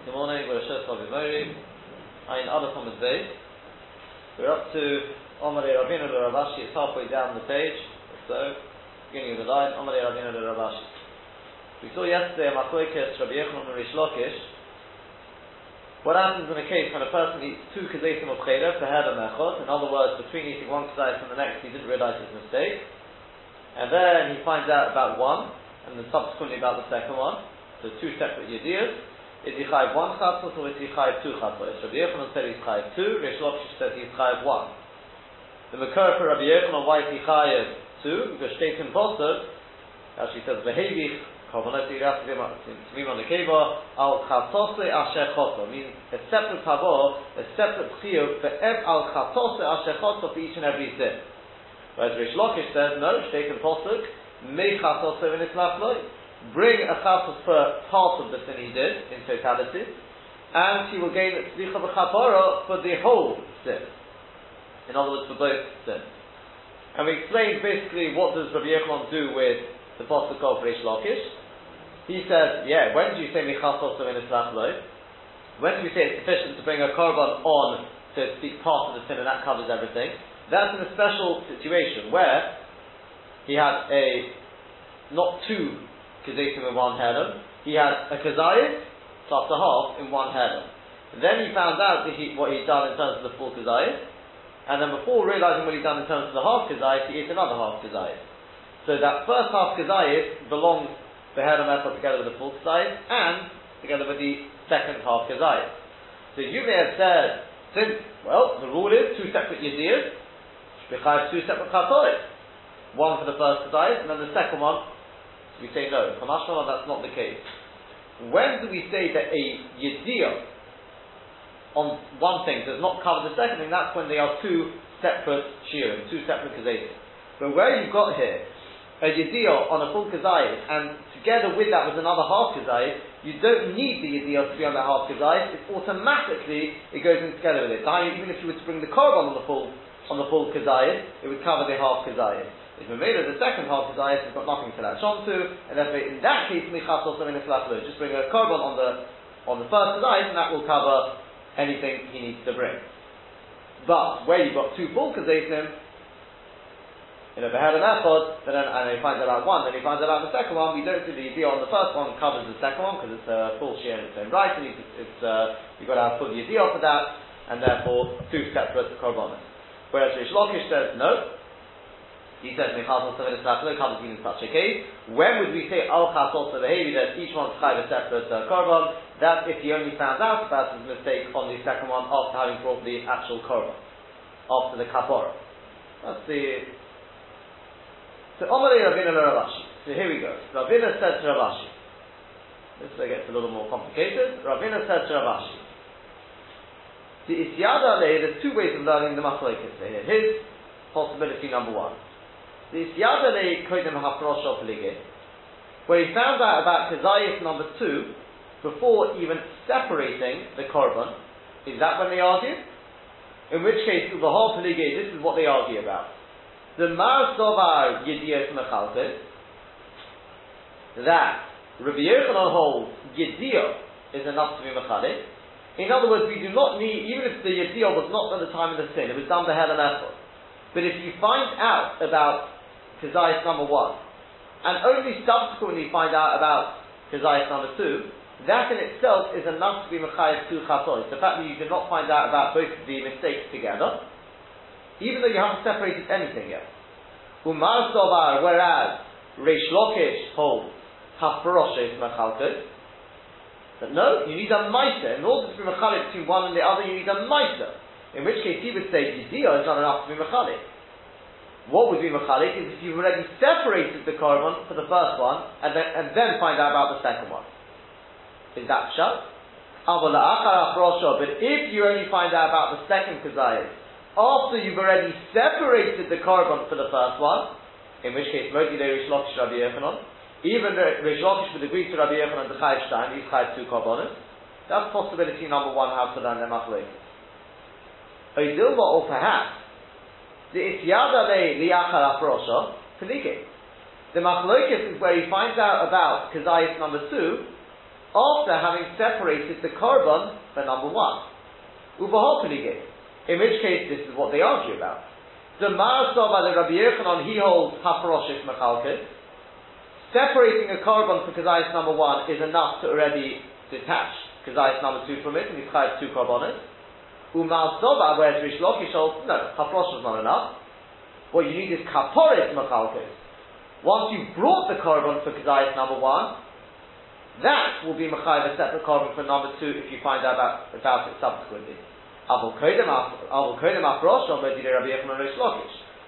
Good morning, we're Shos Mori. I'm other Thomas Bay. We're up to Omare Ravina de Ravashi. It's halfway down the page, so beginning of the line. Omare Ravina de Ravashi. We saw yesterday a Machoikes Rabbi Yechon and Rish Lakish. What happens in a case when a person eats two kazetim of chayrev, the head and mechot? In other words, between eating one kazayit and the next, he didn't realize his mistake. And then he finds out about one, and then subsequently about the second one. So two separate yediyas. Is he chayiv one chatzos or is he chayiv two chatzos? Rabbi Yochanan said he's chayiv two, Rish Lakish said he's chayiv one. The Makar for Rabbi Yochanan, why is he chayiv two? Because Shaitan Posad, actually says, Behevich, Kavanot on the Keva, Al Chatose Asher Choto, means a separate tabo, a separate chiyuv, Be'ev Al Chatose Asher Choto for each and every sin. Whereas Rish Lakish says, no, Shaitan Posad, Me Chatose in its last bring a chatos for uh, part of the sin he did in totality, and he will gain tzlicha v'chapara for the whole sin. In other words, for both sins. And we explained basically what does Rabbi Yochanan do with the pasuk of Rish Lakish. He says, yeah, when do you say michatos in a When do we say it's sufficient to bring a korban on, to speak, part of the sin and that covers everything? That's in a special situation where he had a not two kezitim in one herem. He had a kazayit plus a half in one herem. Then he found out he, what he'd done in terms of the full kazayit, and then before realizing what he'd done in terms of the half kazayit, he ate another half kazayit. So that first half kazayit belongs the herem effort together with the full kazayit, and together with the second half kazayit. So you may have said, since, well, the rule is two separate yediyas, two separate chatois. One for the first kazayit, and then the second one we say no. For Mashmallah, that's not the case. When do we say that a Yediyah on one thing does not cover the second thing? That's when they are two separate shiurim, two separate kazayin. But where you've got here a Yediyah on a full kazayit, and together with that was another half kazayit, you don't need the Yediyah to be on that half kazayit. It automatically it goes in together with it. Even if you were to bring the korban on the full on the full kazayit, it would cover the half kazayit. If we made Mamela, the second half of Zayas has got nothing to latch on to, and therefore in that case, Michas also in a just bring a korban on the on the first Zayas, and that will cover anything he needs to bring. But where you've got two full Kazetim, in a Behelim Echod, then and he finds out one, then he finds out the second one, we don't see the idea on the first one covers the second one because it's a full share in its own right, and it's, it's uh, you've got to have full idea for that, and therefore two separate korbanos. Whereas Rish Lakish says, no, he says Mechasol Savilis Tachlo comes in such a case. When would we say Al Chasol Savihevi that each one's kind of separate uh, korban? That if he only found out about his mistake on the second one after having brought the actual korban, after the kapora. That's the. So Omari Ravina Ravashi. So here we go. Ravina said to Ravashi. This gets a little more complicated. Ravina said to Ravashi. The Isyada there's two ways of learning the Machlokes here. His possibility number one this Yadale Kodim Hafrosh where he found out about Kazayas number two before even separating the Korban. Is that when they argue? In which case, the whole Pelige, this is what they argue about. The Mar Sovar Yediyot Mechalkes, that Rabbi Yochanan holds Yediyah is enough to be Mechalik. In other words, we do not need, even if the Yediyah was not at the time of the sin, it was done by Helen. But if you find out about Kazayas number one, and only subsequently find out about Kazayas number two, that in itself is enough to be Mechayev two Chatois. The fact that you did not find out about both of the mistakes together, even though you haven't separated anything yet. Umar Sovar, whereas Reish Lakish holds Hafroshes Mechalkes, but no, you need a mitre. In order to be Mechalik between one and the other, you need a mitre. In which case he would say Yediyah is not enough to be Mechalik. What would be machalik is if you've already separated the korban for the first one and then, and then find out about the second one. Is that shut? But if you only find out about the second kazayas after you've already separated the korban for the first one, in which case Moti Rish Lakish Rabbi Yochanan, even Rish would agree to Rabbi Yochanan the Chayiv Stein, he's Chayiv two korbanos. That's possibility number one how to learn their machlokes. or perhaps the isyada le liachar afrosha pelike. The machlokes is where he finds out about kazayis number two after having separated the korban for number one. Ubahol In which case, this is what they argue about. The Marzah by the Rabbi Yochanan, he holds Haproshis Machalkis. Separating a korban for Kazayas number one is enough to already detach Kazayas number two from it, and he's two korbanos. Umal Soba, whereas Rish Lakish holds, no, Haprosh is not enough. What you need is Kaporis Machalkis. Once you've brought the korban for Kazayas number one, that will be Machayev a separate korban for number two if you find out about, about it subsequently.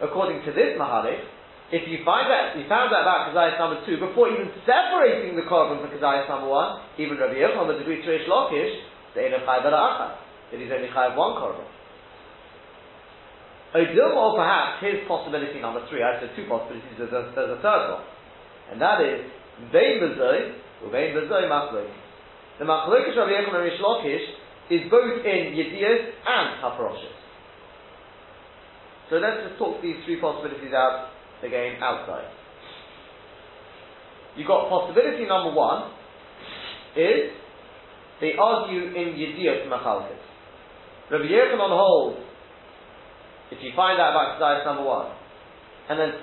According to this Mahalik, if you find that you found out about Kazayas number two before even separating the korban from Kazayas number one, even Rabbi Yochanan the degree Reish Lakish, they ain't Chayav That he's only Chayav one. Odilma, or perhaps his possibility number three, I said two possibilities, there's a, there's a third one. And that is, Vein Bezoi, Vein Bezoi Machlok. The Machlokish Rabbi Yochanan and Rish is both in Yediyas and Haparoshes. So let's just talk these three possibilities out again outside. You've got possibility number one is they argue in Yediyas Machalkis. Rabbi Yochanan holds if you find out about Kezias number one, and then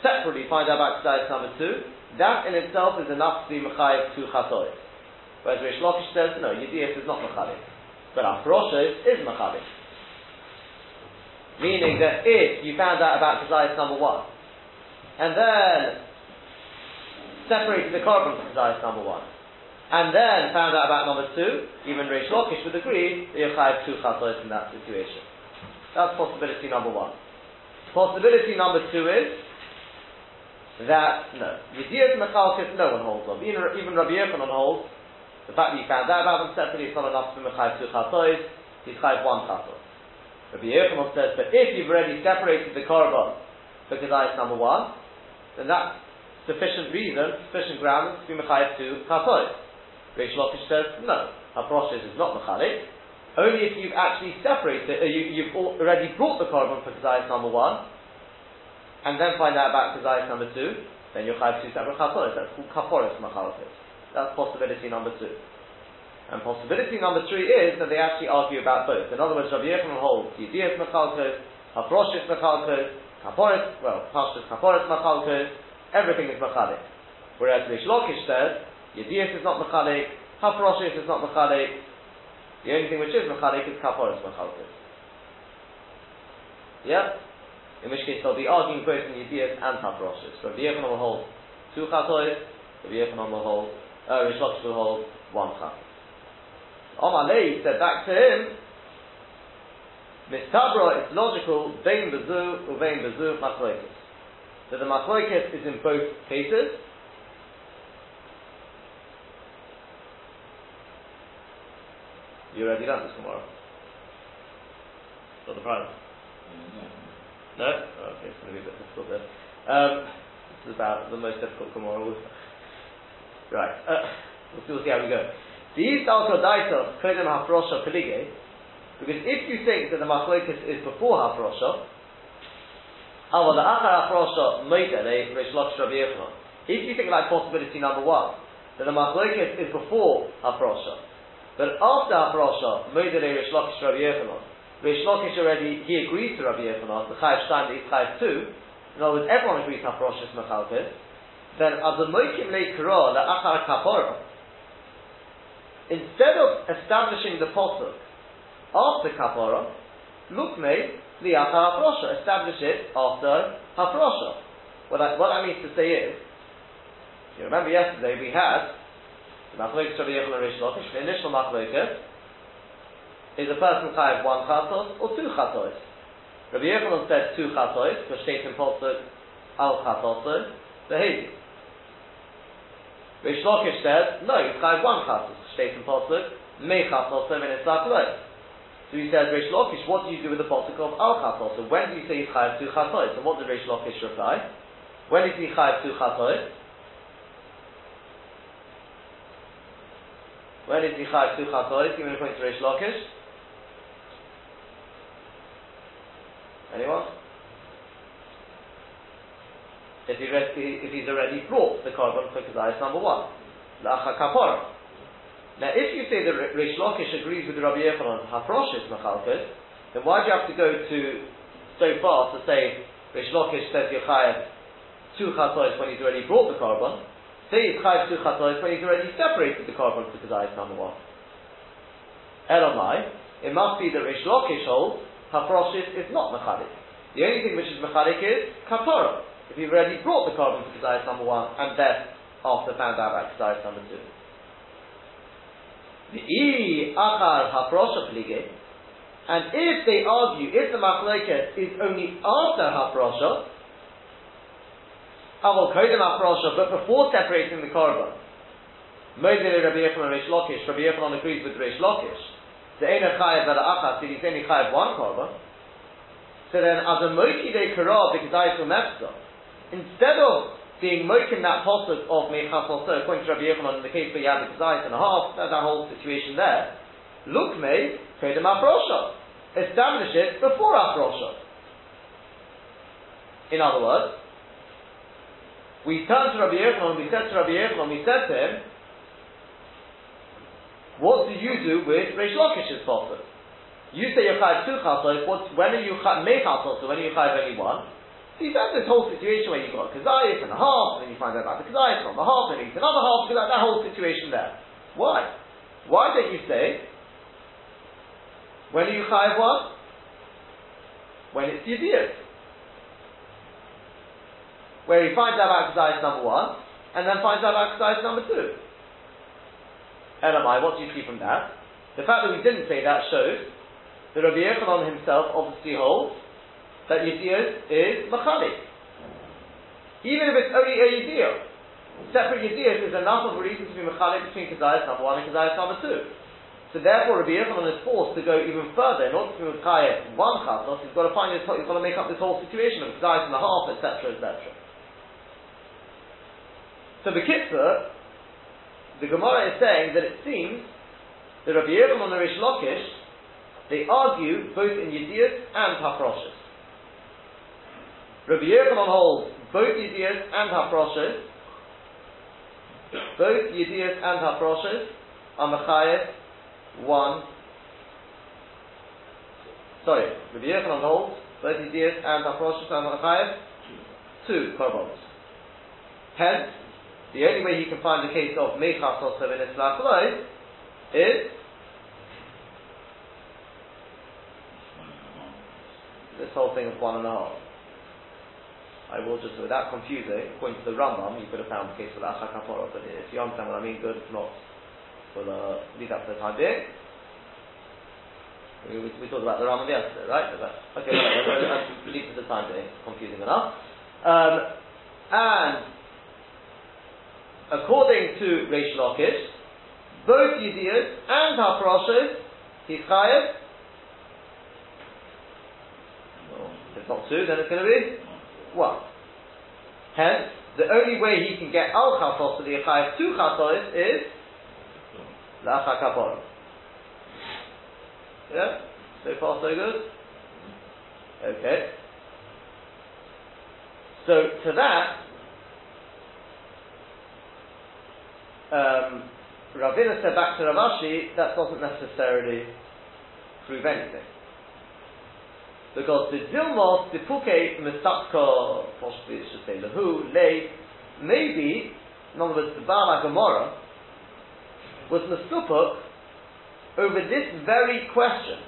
separately find out about Kezias number two, that in itself is enough to be Mechayiv to Chatois. Whereas Rish Lakish says, no, Yediyas is not Mechayiv. But Afroshes is Mechayiv. Meaning that if you found out about Kezias number one, and then separated the korban from Kezias number one, and then found out about number two, even Rish Lakish would agree that you're Chayiv two Chatois in that situation. That's possibility number one. Possibility number two is that no, Yediyat Mechalkis no one holds of. Even, even Rabbi Yochanan holds the fact that you found out about them separately is not enough to be two chatois. He's Chayv one chatos. Rabbi Yochanan says, but if you've already separated the korban for Kedai number one, then that's sufficient reason, sufficient ground to be Mechayv two chatois. Reish Lakish says, no, Haproshes is not Mechalik. Only if you've actually separated, uh, you, have already brought the korban for Kezias number one, and then find out about Kezias number two, then you'll have two separate kaporis. That's called kaporis machalokis. That's possibility number two. And possibility number three is that they actually argue about both. In other words, Rabbi Yechon holds Yediyas machalokis, Haproshis machalokis, kaporis, well, Pashtus kaporis machalokis, everything is machalik. Whereas Rish Lakish says, Yediyas is not machalik, Haproshis is not machalik, the only thing which is mechalik is kaporis mechalkis. Yeah? In which case they'll be arguing both in Yediyas and Haproshes. Rabbi Yechanan will hold two chatois, Rabbi Yechanan will hold, uh, Rish will hold one chat. Omar said back to him, Mistabra, it's logical, Vein Bezu, Uvein Bezu, Machloikis. So the Machloikis is in both cases, You already done this tomorrow. Not the prize. No? Oh, okay, it's going to be a bit difficult there. Um, this is about the most difficult tomorrow. Right. Uh, we'll, see, how we go. These also daitos kodem hafrosha pelige, because if you think that the machlokas is before hafrosha, well, the achar hafrosha moitele reish lakish rabbi. If you think like possibility number one, that the machlokas is before hafrosha, but after Haparasha, Moedele Rish Lakish Rabbi Yochanan, Rish Lakish already, he agrees to Rabbi Yochanan, the Chayiv Stein, the Chayiv 2, in other words, everyone agrees to Haparasha is Mechalkes, then as the Moikim Le Kara, the Achar Kapora, instead of establishing the Posuk after Kapora, look me, the Achar Haparasha, establish it after Haparasha. What what I mean to say is, you remember yesterday we had Machlokes Rabbi Yochanan Rish Lakish, the initial machlokes is a person chayav one chatos or two chatos. Rabbi Yochanan said two chatos, because state in Posuk al chatos, the Hezi. Rish Lakish said, no, he's chayav one chatos, state in Posuk, me chatos, and it's So he says, Rish Lakish, what do you do with the Posuk of al chatos? When do you say he's chayav two chatos? And what did Rish Lakish reply? When is he chayav two chatos? When is Yichai two chatois? Give me a point to Reish Lakish. Anyone? If, he if he's already brought the korban for Kezias number one, Lacha Kapora. Now, if you say that Rish Lakish agrees with Rabbi Yochanan Hafroshis Machalkes, then why do you have to go to so far to say Rish Lakish says Yochayev two chatois when he's already brought the korban? Say chayev two chatois when he's already separated the korban to number one. Elamai, it must be that Rish Lakish holds Hafroshis is not Mechalik. The only thing which is Mechalik is Kapara. If you've already brought the korban to Kedai number one and then after found out about Kedai number two. The i achar plige, and if they argue, if the machleket is only after haprosha, aval kodem haprosha, but before separating the korban, Moedele Rabbi Yechon and Reish Lakish, Rabbi Yechon agrees with Reish Lakish. The Eina Chayev that Achas, he's only Chayev one korban. So then, as a Moki de Karab, because I instead of being moken that posuk of Mechas also, according to Rabbi Yochanan, in the case where you have the kazayis and a half, that's that whole situation there. Look me, Kedem Afrosha. Establish it before Afrosha. In other words, we turned to Rabbi Yochanan, we said to Rabbi Yochanan, we said to him, what do you do with Reish Lakish's posuk? You say you're chayav two chasos. When are you chayav mechasos? So when are you chayav only one? So you've had this whole situation where you've got a kazayas and a half, and then you find out about the kazayas and the half, and then another half, that, that whole situation there. Why? Why don't you say, when are you chayiv one? When it's yediyot. Where he finds out about kazayas number one, and then finds out about kazayas number two. Elamai, what do you see from that? The fact that we didn't say that shows that Rabbi Yochanan himself obviously holds that Yediyot is Machalik. Even if it's only a Yediyot. Separate Yediyot is enough of a reason to be Machalik between Kazayas number one and Kazayas number two. So therefore, Rabbi Yochanan is forced to go even further. In order to be Machayah one Chatos, he's got to find he's got to make up this whole situation of Kazayas and a half, etc., etc. So the Kitzur, the Gemara is saying that it seems that Rabbi Yochanan and Rish Lakish, they argue both in Yediyot and Hafroshas. Rabbi Yochanan holds both Yediyas and Hafroshes, both Yediyas and Hafroshes are Machayev one. Sorry, Rabbi Yochanan holds both Yediyas and Hafroshes are Machayev two korbanos. Hence, the only way you can find the case of Mechas also in Islam is this whole thing of one and a half. I will just, without confusing, according to the Rambam, you could have found the case for the Kapora, but if you understand what I mean, good. If not, we'll uh, leave that for the time being. We, we, we talked about the Rambam yesterday, right? Okay, leave for the time being. Confusing enough. Um, and according to Reish Lakish, both Yidiyot and Haproshes, he's chayev. if not two, then it's going to be one. Hence, the only way he can get al chatos to the achayev two chatos is lacha kapor. Yeah, so far so good. Okay. So to that, um, Ravina said back to Ravashi, that doesn't necessarily prove anything. Because the Dilmos, the Puke, Mesakka, possibly it should say Lahu, Lay, maybe, in other words, the Bala Gemara, was Mesupuk over this very question.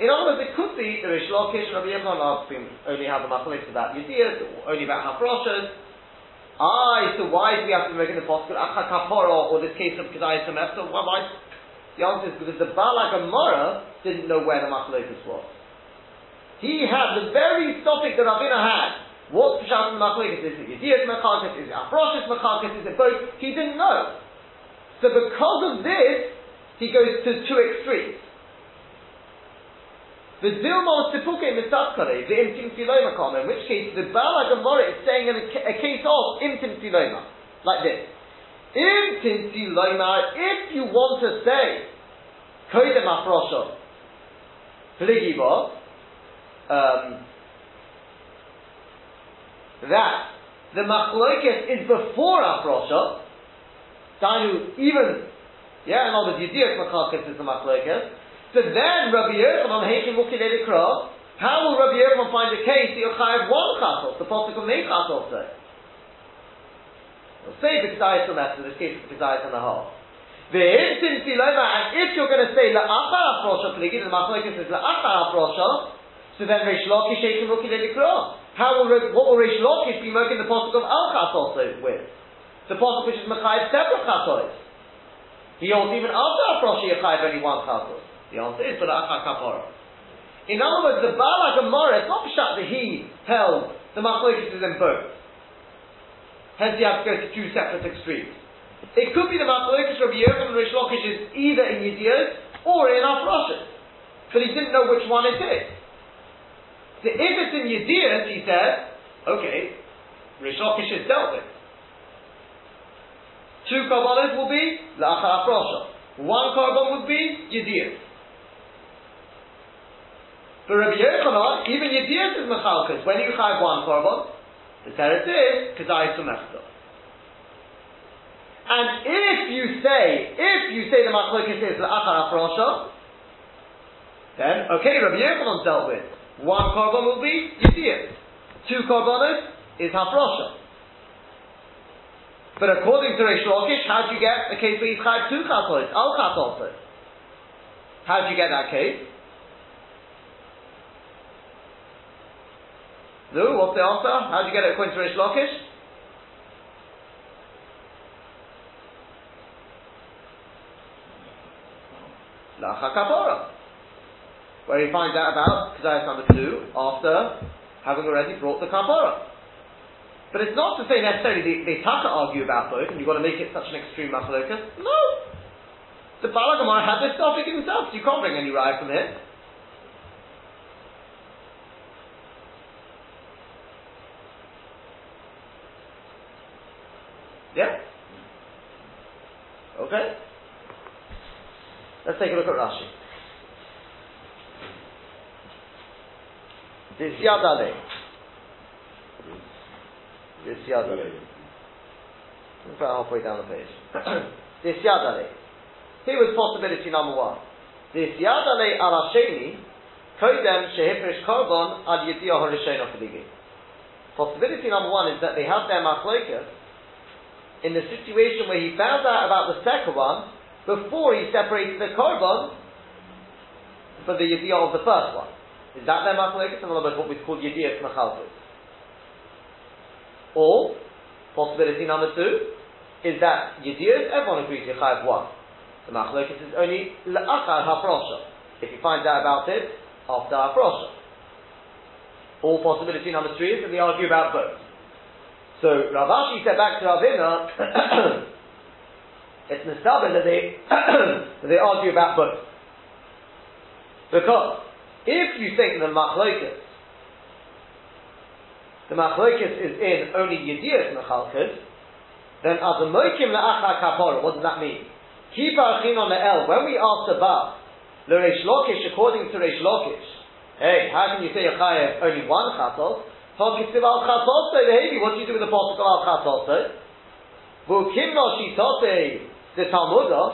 In other words, it could be the Rish Lakish and Rabbi asking only how the Machlokes about or only about Hafroshas. Ah, so why do we have to make it possible Acha or this case of Kedai Semester? Why? The answer is because the Bala didn't know where the Machlokes was. He had the very topic that Ravina had. What's Pshat Machlekes? Is it Yediyat Mechalkes? Is it Afroshis Mechalkes? Is it both? He didn't know. So because of this, he goes to two extremes. The Dilmos Tipuke Misatkare, the Imtim Filoma in which case the Bala Gemara is saying in a, a case of Imtim Filoma, like this. Imtim Filoma, if you want to say, Kodem Afrosha, Pligiba, um, that the machlokes is before Afrosha, Dainu, even Yeah, in other words, Yediyas Machalkis is the Machlokes. So then Rabbi Yochanan Heikim Mukilei Likra, how will Rabbi Yochanan find a case that you're chayav one chatos, the possible of Mei chatos say? We'll say the Kedai Sumet, in this case the Kedai and a half. The instant and if you're going to say la'achar afrosha, pligid, the machlokes is la'achar afrosha, so then Reish Lakish Heikim Mukilei Likra. How will, what will Reish Lakish be making the possible of Al also with? The possible which is Mechayiv separate chatos. He also even after Afroshi Yechayiv only one chatos. The answer is for the Achar Kapara. In other words, the Baal Gemara, it's not shut that he held the Machlokes is in both. Hence you have to go to two separate extremes. It could be the Machlokes Rabbi Yochanan and Rish Lakish is either in Yidiyot or in Afroshim. But he didn't know which one it is. So if it's in Yidiyot, he said, okay, Rish Lakish is dealt with. Two korbanos will be La'achar Afrosha. One korban would be Yidiyot. For Rabbi Yochanan, even Yediyas is Mechalkas. When you chayv one korban, the teretz is Kedai Sumechta. And if you say, if you say the Machlokes is La'achar Afrosha, then, okay, Rabbi Yochanan dealt with. One korban will be Yediyas. Two korbanos is Hafrosha. But according to Reish Lakish, how do you get a case where you chayv two chatos, al chatos? How do you get that case? No, what's the answer? How do you get it according to Rish Lakish? Lacha Kapora. Where he finds out about Kezias number two after having already brought the Kapora. But it's not to say necessarily they, they taka argue about both and you've got to make it such an extreme machalokas. No! The Balagamar had this topic himself, so you can't bring any ride from here. Yeah? Okay? Let's take a look at Rashi. This Yadale. This Yadale. About halfway down the page. this Yadale. Here was possibility number one. This Yadale al Hasheni, Kodem Shehifrish Korban al Yediyah Horishena Possibility number one is that they have their machlokas in the situation where he found out about the second one before he separated the korban for the yediyah of the first one. Is that their machlokes? In other words, what we call yediyah machalkos. Or possibility number two is that yediyah everyone agrees you have one. The machlokes is only le'achar hafrosha. If he finds out about it after hafrosha. Or possibility number three is that they argue about both. So Rav Ashi said back to Ravina, it's Nistaber that they, that they argue about both. Because if you think the Machlokes, the Machlokes is in only Yediyas Mechalkes, then as a Mokim La'acha Kapora, what does that mean? Keep our chin on the L. When we ask about the Reish according to Reish hey, how can you say a Chayev only one Chatos? al the Hevi, what do you do with the Pasuk of al Chatose? Vukimno the Talmudah,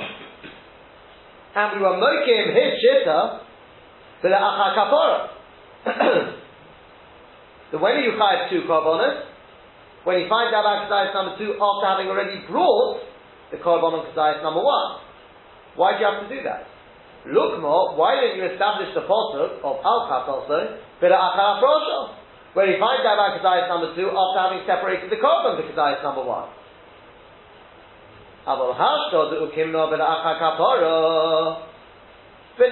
and we were making his shitta for the Acha Kapora. so when are you chayav two korbanos? When he finds out about Kezias number two after having already brought the korban on number one. Why do you have to do that? Look more, why didn't you establish the pasuk of Al Chatose for the Acha Afrosha? where he finds out about number two after having separated the korban Kezias number one. But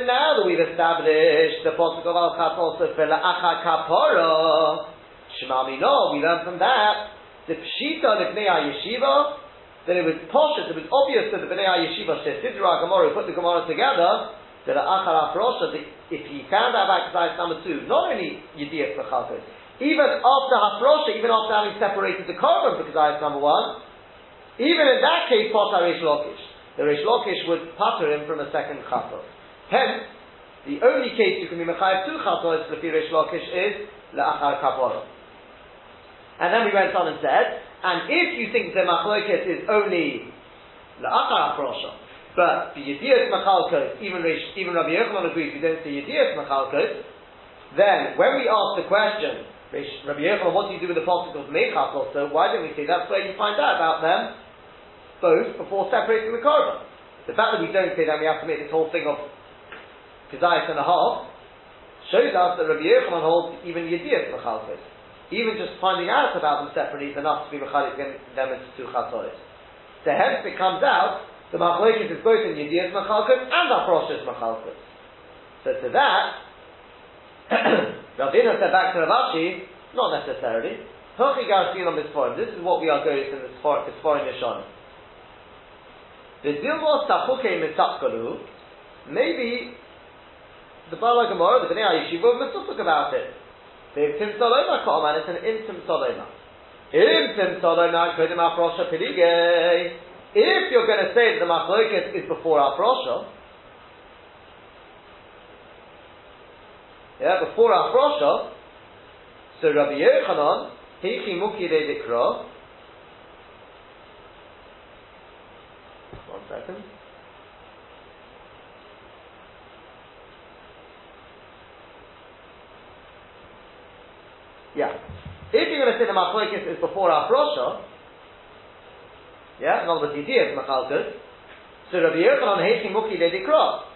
now that we've established the pasuk of al chat also for la'acha kapara, shmami no, we learn from that the pshita of bnei yeshiva that it was poshut, it was obvious to the bnei yeshiva shesidra gemara put the gemara together that la'acha afrosha if he found out about Kezias number two, not only yediyah for even after Hafrosha, even after having separated the korban because I number one, even in that case, Potar Rish Lakish. The Rish Lakish would patter him from a second Chatos. Hence, the only case you can be Mechayiv two Chatos for Rish Lakish is La'achar Kaporo. And then we went on and said, and if you think the Machlokes is only La'achar Hafrosha, But the Yediyas Machalkos, even, even Rabbi Yochanan agrees we don't say Yediyas Machalkos, then when we ask the question, Rabbi Yochanan, what do you do with the particles of Mechas also? Why don't we say that's where you find out about them both before separating the korban? The fact that we don't say that we have to make this whole thing of Kazayas and a half shows us that Rabbi Yochanan holds even Yediyas Machalkos. Even just finding out about them separately is enough to be Mechalik them into two Chatoris. So hence it comes out, the Machalokis is both in Yediyas Machalkos and Aproshas Machalkos. So to that, Rabbeinu said back to Ravashi, not necessarily. This is what we are going to in the Sforim Yeshon. The Dilmos Tachuke Mitzapkalu, maybe the Bala Gemara, the Bnei Yeshiva, must talk about it. They've Tim Saloma Koman, it's an Intim Saloma. Intim Saloma Kodim Afrosha Pilige. If you're going to say that the Machlokes is before Afrosha, Yeah, before Afrosha, so Rabbi Yochanan, Heichi Muki de Dikra, second. Yeah. If you're going to say the Machlokes is before Afrosha, yeah, in other words, Yediyah is Machalkes, so Rabbi Yochanan, Heichi Muki de Dikra.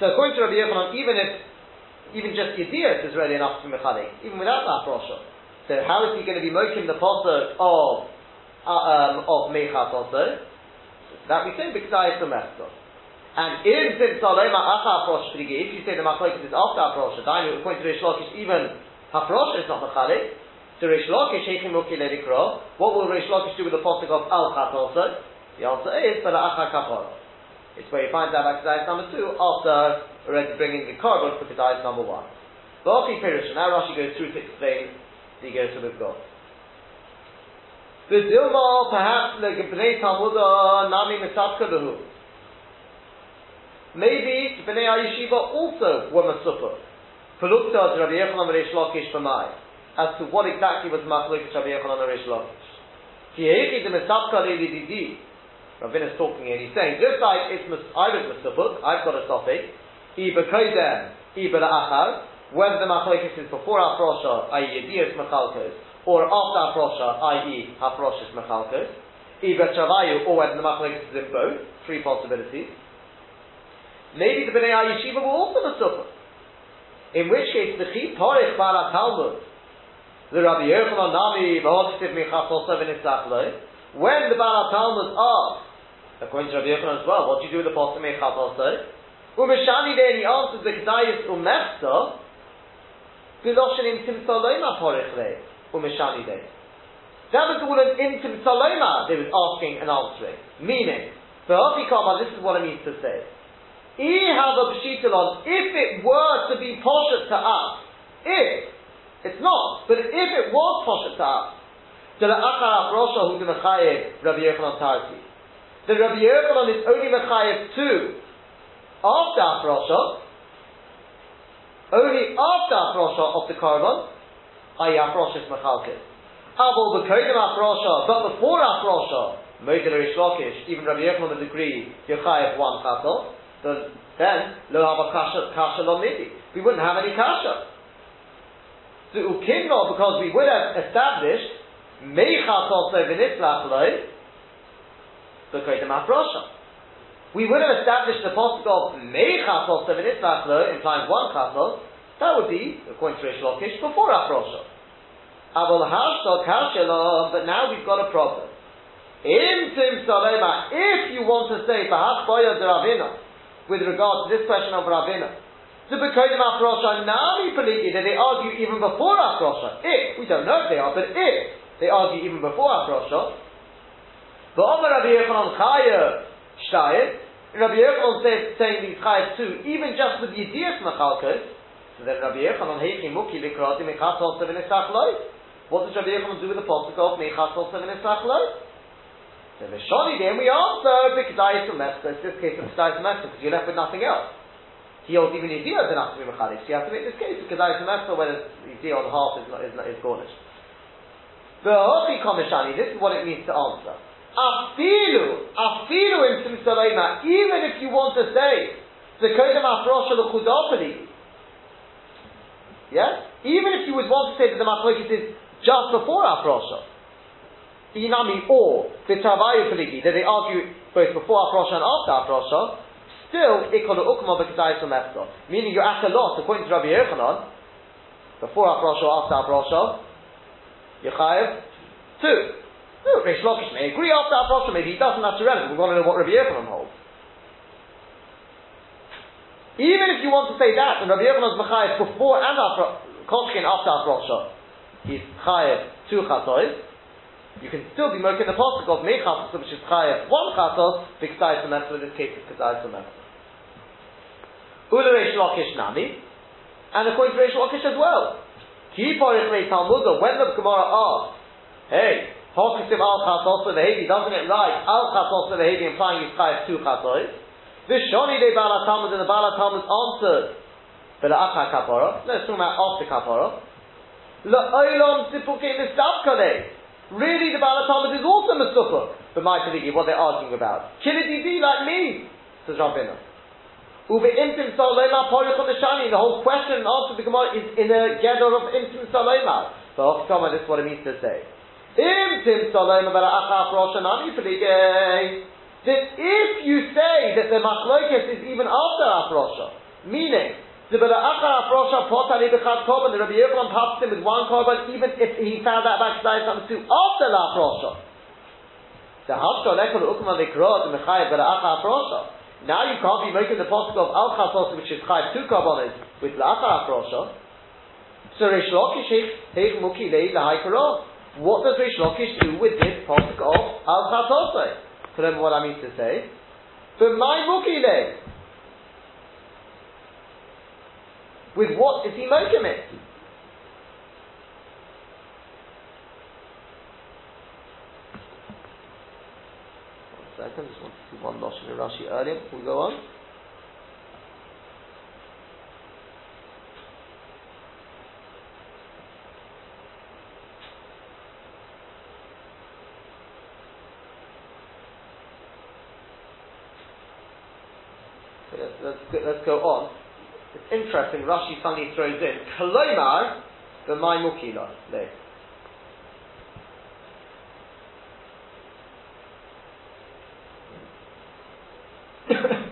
So according to Rabbi Yochanan, even if even just Yediyah is really enough to Mechalik, even without that Rosha. So how is he going to be moking the posuk of uh, um, of Mechas also? That we say because I am And in Simsaloma Acha Afrosh if you say the Machlokes is after Afrosh, then according to Rish Lakish, even Afrosh is not Mechalik. So Rish Lakish Muki Ledikro. What will Rish Lakish do with the posuk of Al Chat? The answer is for the Acha Kapor. It's where you find out about number two after already bringing the korban for Kedai number one. Ba'achi Pirish, now Rashi goes through to explain the to we've got. The Dilma, perhaps like Bnei Talmudah, uh, Nami Misapka Maybe Bnei Yeshiva also were Masupah. Pelukta Rabbi Yechanan Reish Lakish. As to what exactly was Machlokes Rabbi Yechanan Reish Lakish. Ki Hechi the Misapka Leili Ravin is talking here, he's saying, just like it's I was Masupah, I've got a topic, Iba Kodem, Iba Achar, whether the machlokes is before Afrosha, i.e. Yediyas Machalkos, or after Afrosha, i.e. Hafroshas Machalkos, either Chavayu, or whether the machlokes is in both, three possibilities. Maybe the Bnei Yeshiva will also Masupah. In which case, the Chi Torich Barat Talmud, the Rabbi Yochanan Nami, V'hodistiv Michas also when the Barat Talmud asks, according to Rabbi Yochanan as well, what do you do with the Postum Michas also? Umeshani there, he answers the Kedayis Umechta, Biloshin in Tim Saloma That was all an Intim Saloma they was asking and answering. Meaning, Kama, this is what it means to say. If it were to be poshet to us, if, it's not, but if it was poshet to us, to the Achar Rosha who the Mechayev Rabbi Yochanan is only Mechayev two after Afrosha, only after Afrosha of the Korban, i.e. Afrosha is Machalkis. Avol Bekodim Afrosha, but before Afrosha, Moedel Rish Lakish, even Rabbi Yochanan would agree, one Chatel, then, Lo Hava Kasha, kasha Lo Midi. We wouldn't have any Kasha. So Ukimno, because we would have established, Meichat also V'nitzlach Lo, Afrosha we would have established the posture of Meichas of seven implying one chasol, that would be, according to Rish Lakish, before Afrosha. Abel but now we've got a problem. In Tim if you want to say Bahach Boya de Ravina, with regard to this question of Ravina, to Bekodim Afrosha, now we believe that they argue even before Afrosha. If, we don't know if they are, but if they argue even before Afrosha, the Omer Rabbi Yochanan Chaya Shtayim, Rabbi Yochanan says, saying these chayes too, even just with Yediyas Machalkos, so then Rabbi Yochanan Heichi Muki Likrati Mechas also V'nisach What does Rabbi Yochanan do with the posuk of Mechas also V'nisach So the then we answer B'kedayis Umesta, it's this case of Kedayis Umesta, because you're left with nothing else. He holds even Yediyah enough to be Mechadish, so you have to make this case of Kedayis Umesta, whether Yediyah on half is, is, not, is Gornish. The Hochi Komishani, this is what it means to answer. Afilu, afilu in Simsalema, even if you want to say, the Kodem Afrosha L'chudopoli, yeah? Even if you would want to say that the Machlokes is just before Afrosha, Inami or the Tavayu Peligi, that they argue both before Afrosha and after Afrosha, still, Ikol Ukma Sumefta, meaning you're at a loss, according to Rabbi Yochanan, before Afrosha or after Afrosha, Yechayev, two. No, Reish Lakish may agree after Afrosha, maybe he doesn't, that's irrelevant, we want to know what Rabbi Yochanan holds. Even if you want to say that, and Rabbi Yochanan's Mechayev before and after, Koshkin after Afrosha, he's Chayev two Chatois, you can still be making the pasuk of Mechatos, which is Chayev one Chatos, B'Ksai Semester, in this case it's Ksai Semester. Ula Reish Lakish Nami, and according to Reish Lakish as well. Ki Porich Mei Talmud, when the Gemara asks, hey, Hokisim Al Chatos Lehevi, doesn't it right? Al Chatos Lehevi implying he's Chayev two Chatos, this Shoni de Bala Talmud and the Bala Talmud answered. But Acha Kapara. No, it's talking about after Kapara. La'olam Sipuke Mistavkale. Really, the Bala Talmud is also Mesupuk. But my Taligi, what they're arguing about. Kilidi like me, says Rabbeinu. Uve Intim Saloma Porikon Shani. The whole question and answer the Gemara is in a gather of Intim Saloma. So, Ochtoma, this is what it means to say. Intim Saloma Bala Acha Proshanani Pelige that if you say that the machlokes is even after Afrosha, meaning the Achar Afrosha potali b'chad korban, the Rabbi Yochanan passed him with one korban, even if he found out about Kedai number two after the Afrosha. The Hafshah lekol ukma v'krod the Mechayev Achar Afrosha. Now you can't be making the possible of Al Chatos, which is Chayev two korbanos, with Achar Afrosha. So Reish Lakish Heich Muki Lei What does Reish Lakish do with this possible of Al Chatos? remember what I mean to say. But my rookie mukile. With what is he making it? One second, just want to see one loss in Rashi earlier before we go on. Let's, go, on. It's interesting, Rashi suddenly throws in, Kalomar, the Maimukila.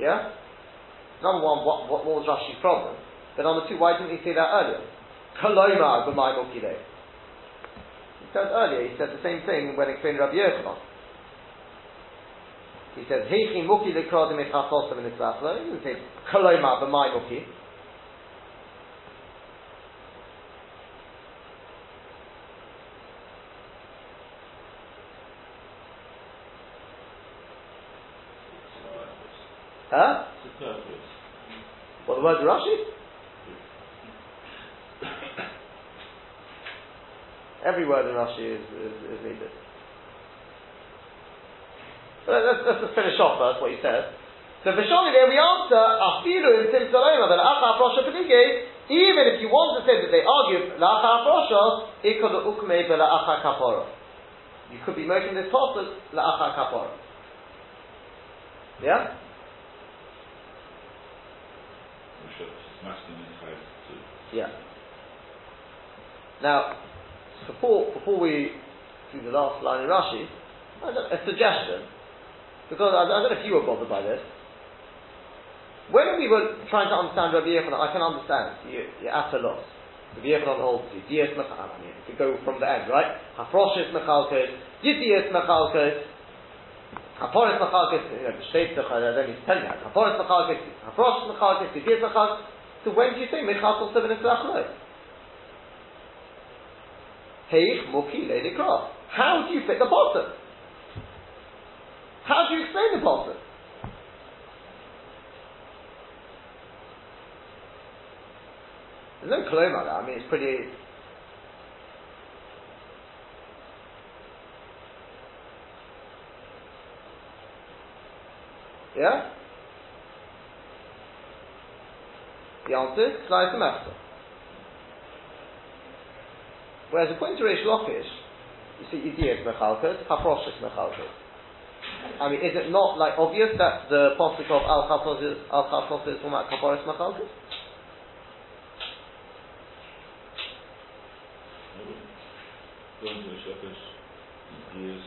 Yeah? Number one, what, what, was Rashi's problem? But number two, why didn't he say that earlier? Kalomar, the Maimukila said earlier, he said the same thing when explaining Rabbi Yochanan. He said, Heichi muki lekrodim echachosim in Israel. He didn't say, Koloma b'mai muki. Huh? What the word Rashi? Every word in Rashi is, is, is needed. But let's, let's just finish off first what he says. So Vishoni there we answer, Afilu in Saloma, that Acha Penige, even if you want to say that they argue, La'acha Aprosha, Ikod Ukme La'acha Kapora. You could be making this possible, La'acha Kapora. Yeah? Yeah. Now, before, before we see the last line in Rashi, a suggestion, because I, I, don't know if you were bothered by this. When we were trying to understand Rabbi Yochanan, I can understand, you, you're at a loss. Rabbi Yochanan holds you, Dias Mechal, I mean, you go from the end, right? Hafroshis Mechalkos, Yidias Mechalkos, Haporis know, Shteit then he's telling you, Haporis Mechalkos, Hafroshis Mechalkos, Yidias Mechalkos, so when do you say Mechalkos Seven Tzachlois? Heich muki le'nikra. How do you fit the bottom? How do you explain the bottom? There's no koloma that. I mean, it's pretty. Yeah? The answer is K'zayis Mechta. Whereas according to Reish Lakish, you see Idiyas Mechalkas, Haproshis Mechalkas. I mean, is it not like obvious that the posture of Al is Al is from Kaporis Mechalkas? Going to the Shepherd's years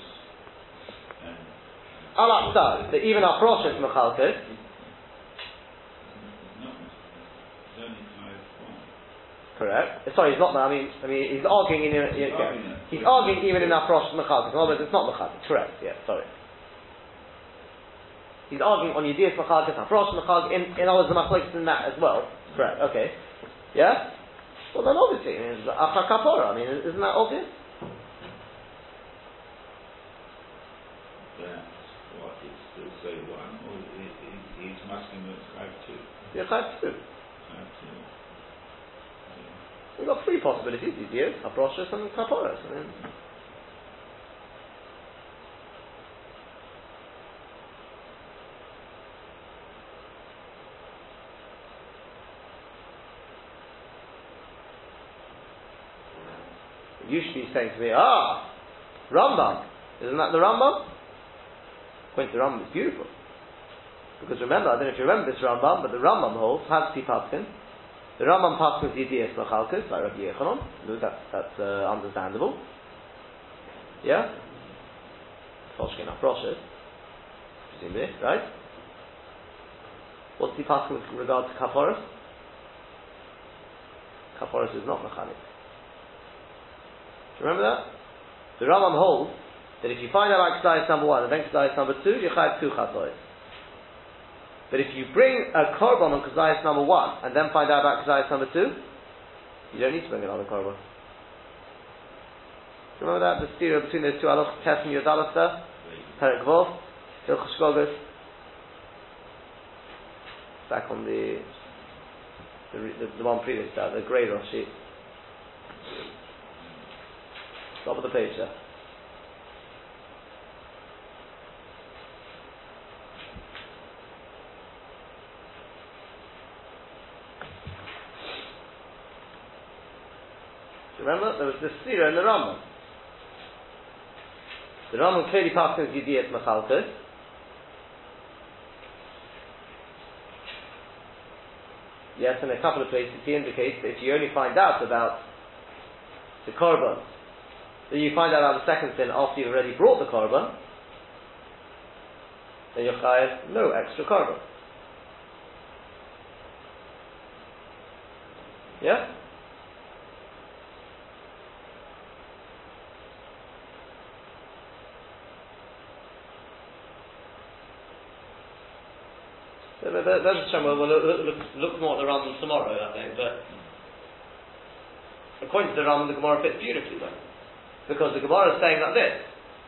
and Al even Haproshis Mechalkas, not it's only five one. Correct. Sorry, he's not. I mean, I mean, he's arguing in. in, arguing he's arguing even in Haproshis Mechalkas. In other words, it's not Mechalkas. Correct. Yeah. Sorry. He's arguing on Yediyas Machalkas, Hafrosh Machalkas, in, in other words, the Machalkas in that as well. Correct, okay. Yeah? Well then obviously, I mean, Acha Kapora, I mean, isn't that obvious? That's what it still say one, or he, he, he's masking it five two. Have. Five two. We've got three possibilities, Yediyas, Hafroshas and Kaporas. I mean, you should be saying to me, ah, Rambam. Isn't that the Rambam? According to the Rambam, it's beautiful. Because remember, I don't know if you remember this Rambam, but the Rambam holds, has Paskin. The Rambam Paskin is Yidiyas Machalkus, by Rabbi Yechanon. No, That's, uh, understandable. Yeah? Foshkin Afroshes. Presumably, right? What's the Paskin with regard to Kaporos? Kaporos is not Mechalik. Do you remember that? The Rambam holds that if you find out Kedai number one and Kedai number two, you have two chatois. But if you bring a korban on Kedai number one and then find out about Kedai number two, you don't need to bring another korban. Remember that? The stereo between those two halachas, Tes and Yodalah stuff? Perek Back on the the, the, the one previous that, the grey Roshi. Top of the page there. Remember? There was this Sira in the Rambam. The Rambam clearly passed as Yudiyat Machalkes. Yes, in a couple of places he indicates that if you only find out about the Korban then you find out about the second sin after you've already brought the korban, then you're chayav no extra korban. Yeah? That's a we'll look, look, look more at the Rambam tomorrow, I think, but according to the Rambam, the Gemara fits beautifully though. Because the Gemara is saying like this.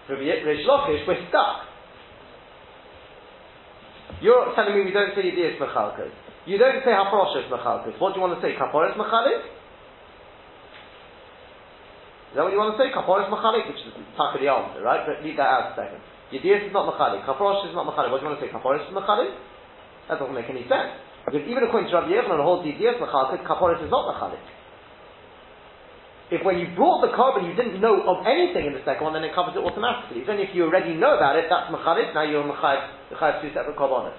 Rish Lakish, we're stuck. You're telling me we don't say Yidiyas Mechalkas. You don't say Haproshas Mechalkas. What do you want to say? Kaporis Mechalik? Is that what you want to say? Kaporis Mechalik, which is the answer, right? But leave that out a second. Yidiyas is not Mechalik. Kaporis is not Mechalik. What do you want to say? Kaporis is Mechalik? That doesn't make any sense. Because even according to Rabbi Yechanan, the whole Yidiyas Mechalkas, Kaporis is not Mechalik. If when you brought the korban you didn't know of anything in the second one, then it covers it automatically. Only if you already know about it, that's mechalit, now you're mechalit two separate korbanos.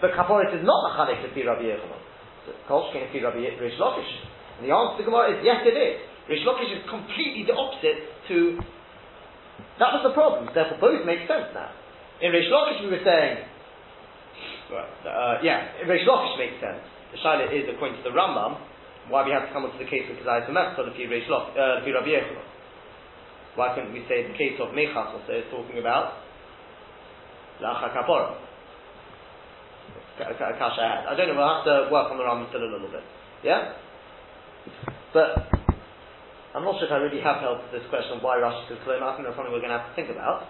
But kaporis is not mechalit to be Rabbi Yechanan. So Kolsh can be Rabbi Rish Lakish. And the answer to Gemara is yes, it is. Rish Lakish is completely the opposite to. That was the problem. Therefore, both make sense now. In Rish Lakish, we were saying, uh, yeah, in Rish Lakish makes sense. The Shaila is according to the Rambam why we have to come onto the case of Kazayas Mechta, the Rabbi uh, Yechanan. Why couldn't we say the case of Mechas also is talking about Lacha Kapora? Kasha had. I don't know, we'll have to work on the Rambam still a little bit. Yeah? But I'm not sure if I really have helped this question of why Rashi says Kolom. I think that's something we're going to have to think about.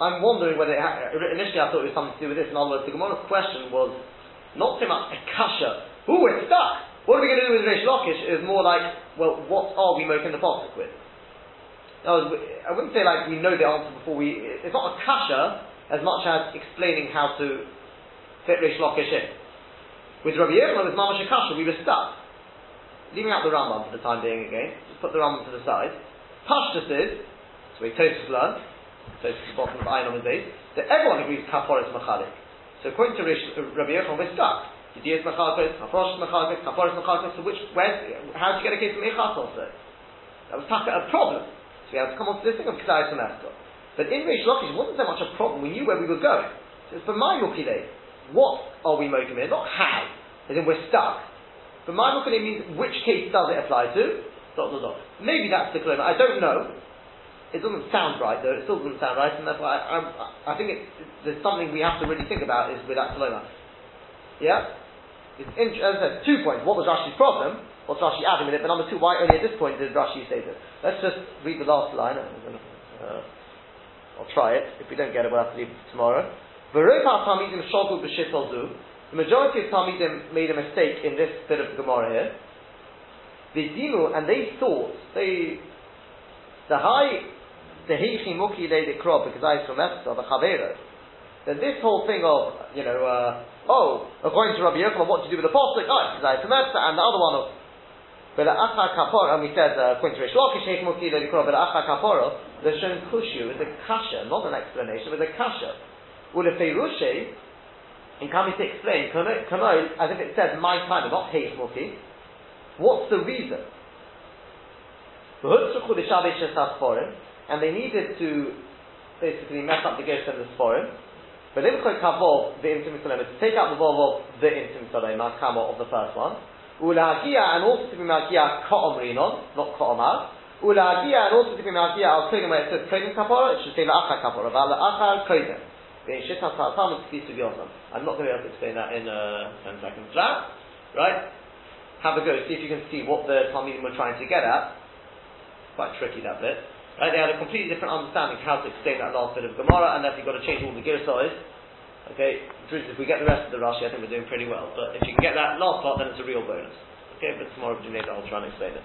I'm wondering whether it ha- initially I thought it was something to do with this. In other words, the Gemara's question was not so much a kasha. Ooh, it's stuck. What are we going to do with Rish Lakish is more like, well, what are we making the pasuk with? Words, I wouldn't say like we know the answer before we. It's not a kasha as much as explaining how to fit Rish Lakish in. With Rabbi Yochanan, with Mamash Kasha, we were stuck. Leaving out the Rambam for the time being again, just put the Rambam to the side. Pashtus is, so we Tosus learned, Tosus the bottom of Ayin the day, that everyone agrees Kaporis Machalik. So according to uh, Rabbi Yochanan, we're stuck. Yediyas Machalik, Kaporis Machalik, Kaporis Machalik, so which, where, how did you get a case of Mechas also? That was a problem. So we had to come on to this thing of Kedai Semester. But in Rish Lakish, it wasn't so much a problem. We knew where we were going. So it's for my Mukile. What are we making here? Not how. As in we're stuck. For my Mukile means which case does it apply to? Dot, dot, dot. Maybe that's the Kaloma. I don't know. It doesn't sound right though. It still doesn't sound right, and that's why I, I, I think there's something we have to really think about is with that Yeah? It's in, as I said, two points. What was Rashi's problem? What's Rashi adding in it? But number two, why only at this point did Rashi say this? Let's just read the last line. Uh, I'll try it. If we don't get it, we'll have to leave it tomorrow. The majority of Talmidim made a mistake in this bit of Gemara here. The Dimu, and they thought, they, the high, the Muki they Krov, because I from Esther, the Chavero, then this whole thing of, you know, uh, oh, according to Rabbi Yochanan, what to do with the Apostle, oh, because I from Esther, and the other one of, but the Acha Kapor, and we said, uh, according to Rish Lakish, Heichi Muki but Acha Kapor, the Shem Kushu is a kasha, not an explanation, but a kasha. Rashi, in coming to explain, Kano, as if it says my time, not Heish Muki, what's the reason? And they needed to basically mess up the gifts and the sporim. But then kavov the intimate to take out the vov of the intimate of the first one. Ulahagia and also to be magia ka'omrinon, not ka'omar. Ulagia and also to be magia al kodim where it says kodim kapara, it should say la'achar kapara, but la'achar kodim. I'm not going to be able to explain that in uh, 10 seconds. Right? Have a go, see if you can see what the Talmidim were trying to get at. Quite tricky that bit. Right? They had a completely different understanding of how to explain that last bit of Gemara, and you've got to change all the gear size. Okay, if we get the rest of the Rashi, I think we're doing pretty well. But if you can get that last part, then it's a real bonus. Okay, but tomorrow, I'll try and explain it.